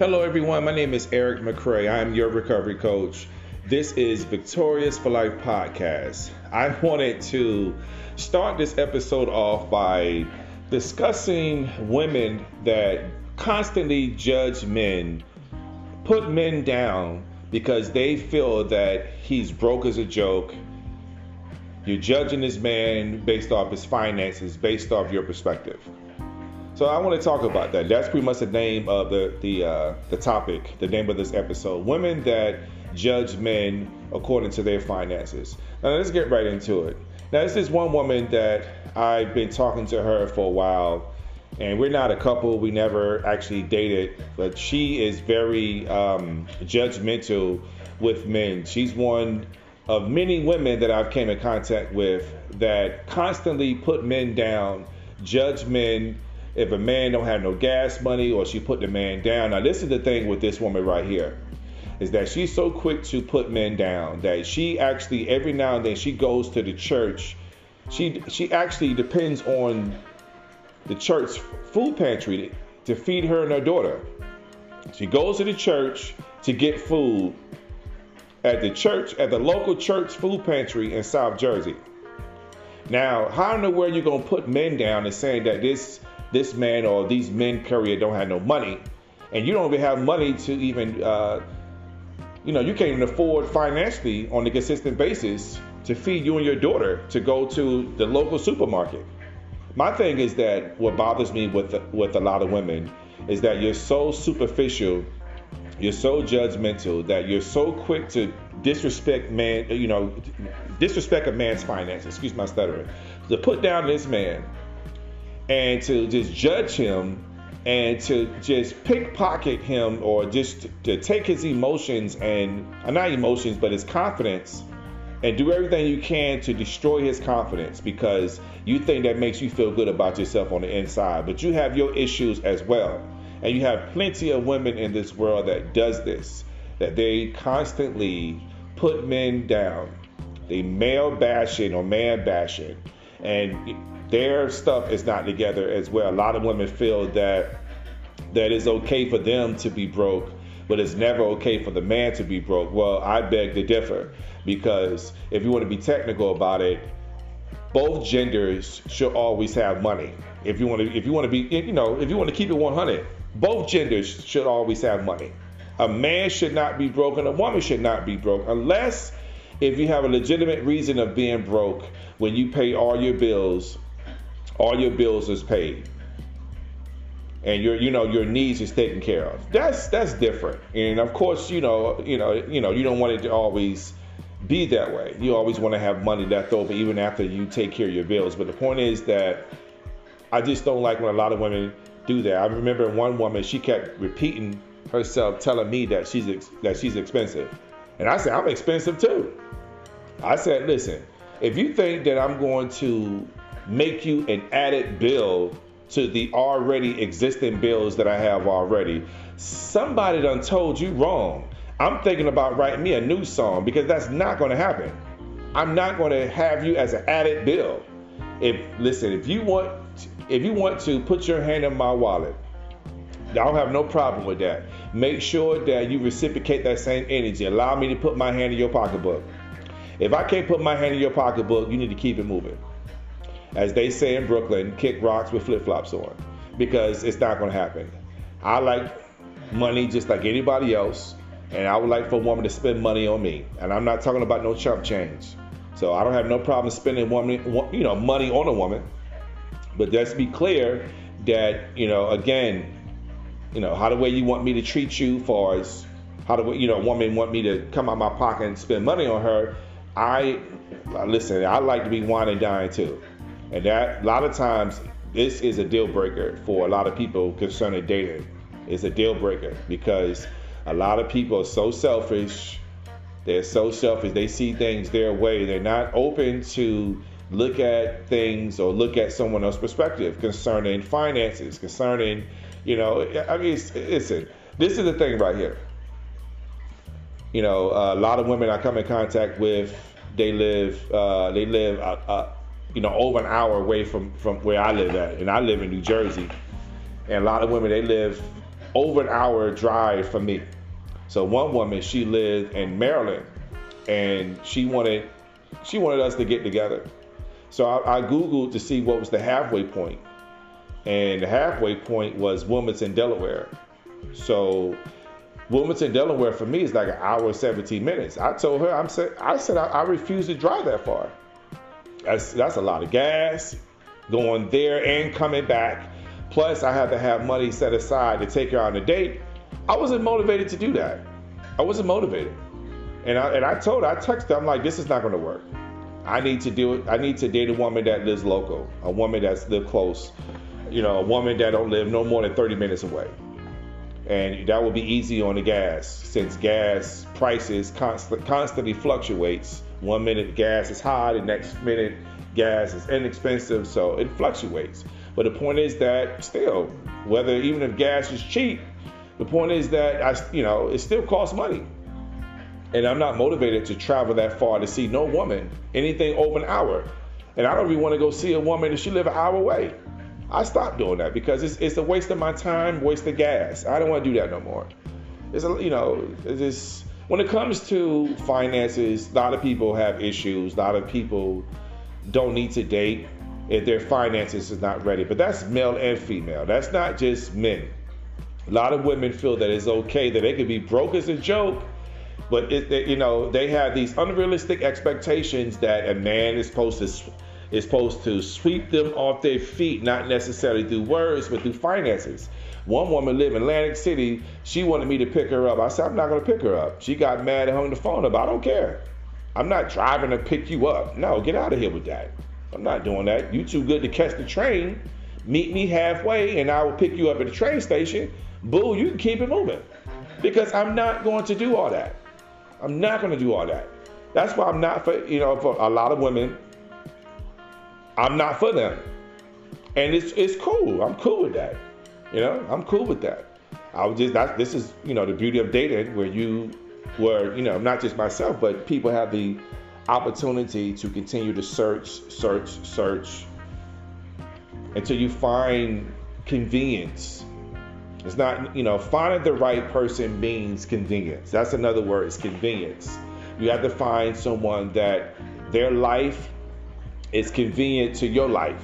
Hello, everyone. My name is Eric McCray. I'm your recovery coach. This is Victorious for Life podcast. I wanted to start this episode off by discussing women that constantly judge men, put men down because they feel that he's broke as a joke. You're judging this man based off his finances, based off your perspective. So I want to talk about that. That's pretty much the name of the the uh, the topic, the name of this episode. Women that judge men according to their finances. Now let's get right into it. Now this is one woman that I've been talking to her for a while, and we're not a couple. We never actually dated, but she is very um, judgmental with men. She's one of many women that I've came in contact with that constantly put men down, judge men if a man don't have no gas money or she put the man down. Now this is the thing with this woman right here is that she's so quick to put men down that she actually every now and then she goes to the church. She she actually depends on the church food pantry to feed her and her daughter. She goes to the church to get food at the church at the local church food pantry in South Jersey. Now, how in the world are you gonna put men down and saying that this this man or these men period don't have no money, and you don't even have money to even, uh, you know, you can't even afford financially on a consistent basis to feed you and your daughter to go to the local supermarket. My thing is that what bothers me with with a lot of women is that you're so superficial, you're so judgmental that you're so quick to disrespect man, you know, disrespect a man's finances. Excuse my stuttering. To put down this man and to just judge him and to just pickpocket him or just to take his emotions and uh, not emotions but his confidence and do everything you can to destroy his confidence because you think that makes you feel good about yourself on the inside but you have your issues as well. And you have plenty of women in this world that does this that they constantly put men down. They male bashing or man bashing and their stuff is not together as well. A lot of women feel that that it's okay for them to be broke, but it's never okay for the man to be broke. Well, I beg to differ because if you want to be technical about it, both genders should always have money. If you want to, if you want to be, you know, if you want to keep it 100, both genders should always have money. A man should not be broke and a woman should not be broke unless if you have a legitimate reason of being broke when you pay all your bills all your bills is paid. And your you know your needs is taken care of. That's that's different. And of course you know you know you know you don't want it to always be that way. You always want to have money left over even after you take care of your bills. But the point is that i just don't like when a lot of women do that. I remember one woman she kept repeating herself telling me that she's ex- that she's expensive. And i said i'm expensive too. I said listen if you think that i'm going to make you an added bill to the already existing bills that I have already. Somebody done told you wrong. I'm thinking about writing me a new song because that's not going to happen. I'm not going to have you as an added bill. If listen, if you want if you want to put your hand in my wallet, I don't have no problem with that. Make sure that you reciprocate that same energy. Allow me to put my hand in your pocketbook. If I can't put my hand in your pocketbook, you need to keep it moving as they say in Brooklyn, kick rocks with flip flops on because it's not going to happen. I like money just like anybody else, and I would like for a woman to spend money on me. And I'm not talking about no chump change. So I don't have no problem spending woman, you know, money on a woman. But let's be clear that you know, again, you know, how the way you want me to treat you, far as how the way you know, a woman want me to come out my pocket and spend money on her. I listen. I like to be wine and dine too. And that a lot of times this is a deal breaker for a lot of people concerning dating. It's a deal breaker because a lot of people are so selfish. They're so selfish. They see things their way. They're not open to look at things or look at someone else's perspective concerning finances, concerning, you know, I mean, listen, this is the thing right here. You know, a lot of women I come in contact with, they live, uh, they live uh, uh, you know, over an hour away from, from where I live at. And I live in New Jersey. And a lot of women, they live over an hour drive from me. So one woman, she lived in Maryland, and she wanted she wanted us to get together. So I, I googled to see what was the halfway point, and the halfway point was Wilmington, Delaware. So Wilmington, Delaware for me is like an hour and 17 minutes. I told her, I'm said, I said I, I refuse to drive that far. That's that's a lot of gas going there and coming back. Plus, I had to have money set aside to take her on a date. I wasn't motivated to do that. I wasn't motivated. And I and I told her, I texted her, I'm like, this is not gonna work. I need to do it. I need to date a woman that lives local, a woman that's live close, you know, a woman that don't live no more than 30 minutes away. And that will be easy on the gas since gas prices const- constantly fluctuates. One minute gas is high, the next minute gas is inexpensive, so it fluctuates. But the point is that still, whether even if gas is cheap, the point is that I, you know, it still costs money. And I'm not motivated to travel that far to see no woman, anything over an hour. And I don't even want to go see a woman if she live an hour away. I stopped doing that because it's, it's a waste of my time, waste of gas. I don't want to do that no more. It's a, you know, it's when it comes to finances, a lot of people have issues. A lot of people don't need to date if their finances is not ready. But that's male and female. That's not just men. A lot of women feel that it's okay that they could be broke as a joke, but it, it, you know they have these unrealistic expectations that a man is supposed to is supposed to sweep them off their feet, not necessarily through words, but through finances. One woman lived in Atlantic City. She wanted me to pick her up. I said, I'm not going to pick her up. She got mad and hung the phone up. I don't care. I'm not driving to pick you up. No, get out of here with that. I'm not doing that. You too good to catch the train. Meet me halfway and I will pick you up at the train station. Boo, you can keep it moving. Because I'm not going to do all that. I'm not going to do all that. That's why I'm not for, you know, for a lot of women, I'm not for them. And it's it's cool. I'm cool with that. You know, I'm cool with that. I was just that this is, you know, the beauty of dating where you where you know not just myself but people have the opportunity to continue to search search search until you find convenience. It's not you know finding the right person means convenience. That's another word it's convenience. You have to find someone that their life is convenient to your life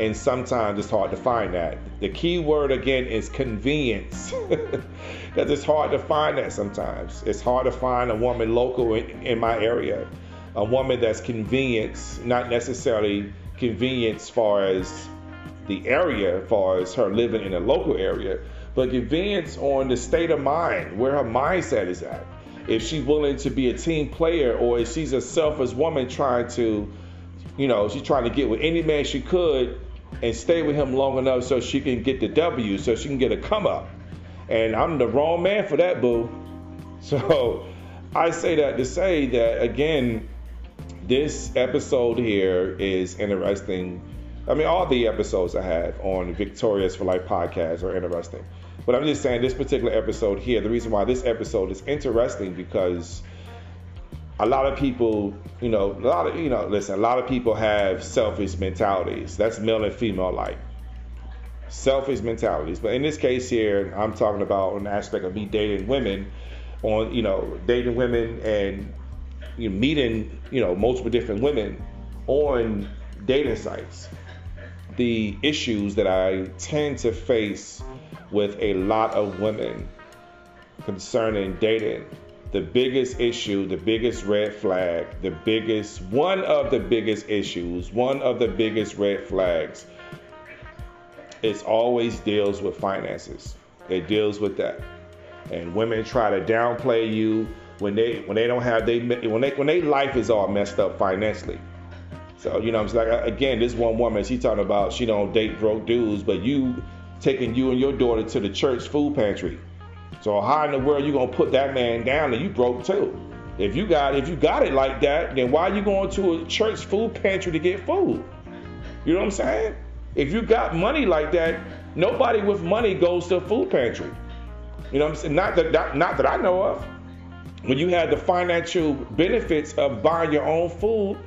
and sometimes it's hard to find that. The key word again is convenience, because it's hard to find that sometimes. It's hard to find a woman local in, in my area, a woman that's convenience, not necessarily convenience as far as the area, as far as her living in a local area, but convenience on the state of mind, where her mindset is at. If she's willing to be a team player, or if she's a selfish woman trying to, you know, she's trying to get with any man she could and stay with him long enough so she can get the W, so she can get a come up. And I'm the wrong man for that, boo. So I say that to say that again, this episode here is interesting. I mean, all the episodes I have on Victorious for Life podcast are interesting. But I'm just saying this particular episode here, the reason why this episode is interesting because a lot of people, you know, a lot of, you know, listen, a lot of people have selfish mentalities. That's male and female alike. Selfish mentalities. But in this case here, I'm talking about an aspect of me dating women on, you know, dating women and you know, meeting, you know, multiple different women on dating sites. The issues that I tend to face with a lot of women concerning dating the biggest issue, the biggest red flag, the biggest, one of the biggest issues, one of the biggest red flags, it always deals with finances. It deals with that. And women try to downplay you when they when they don't have they when they when their life is all messed up financially. So you know, I'm like uh, again, this one woman she talking about she don't date broke dudes, but you taking you and your daughter to the church food pantry so how in the world you gonna put that man down and you broke too? If you got if you got it like that, then why are you going to a church food pantry to get food? You know what I'm saying? If you got money like that, nobody with money goes to a food pantry. You know what I'm saying? Not that, not, not that I know of. When you have the financial benefits of buying your own food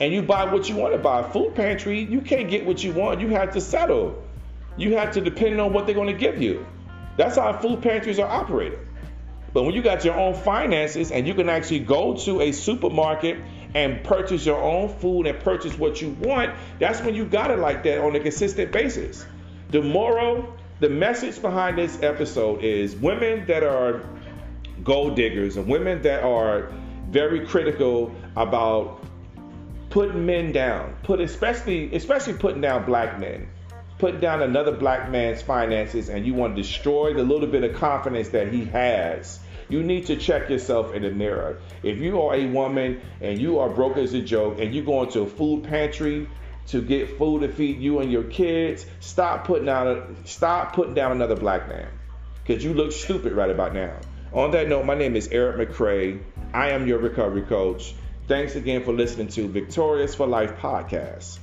and you buy what you want to buy, food pantry, you can't get what you want. You have to settle. You have to depend on what they're going to give you. That's how food pantries are operated. But when you got your own finances and you can actually go to a supermarket and purchase your own food and purchase what you want, that's when you got it like that on a consistent basis. The moral, the message behind this episode is women that are gold diggers and women that are very critical about putting men down, put especially especially putting down black men put down another black man's finances and you want to destroy the little bit of confidence that he has, you need to check yourself in the mirror. If you are a woman and you are broke as a joke and you go into a food pantry to get food to feed you and your kids, stop putting down stop putting down another black man. Cause you look stupid right about now. On that note, my name is Eric McCray. I am your recovery coach. Thanks again for listening to Victorious for Life podcast.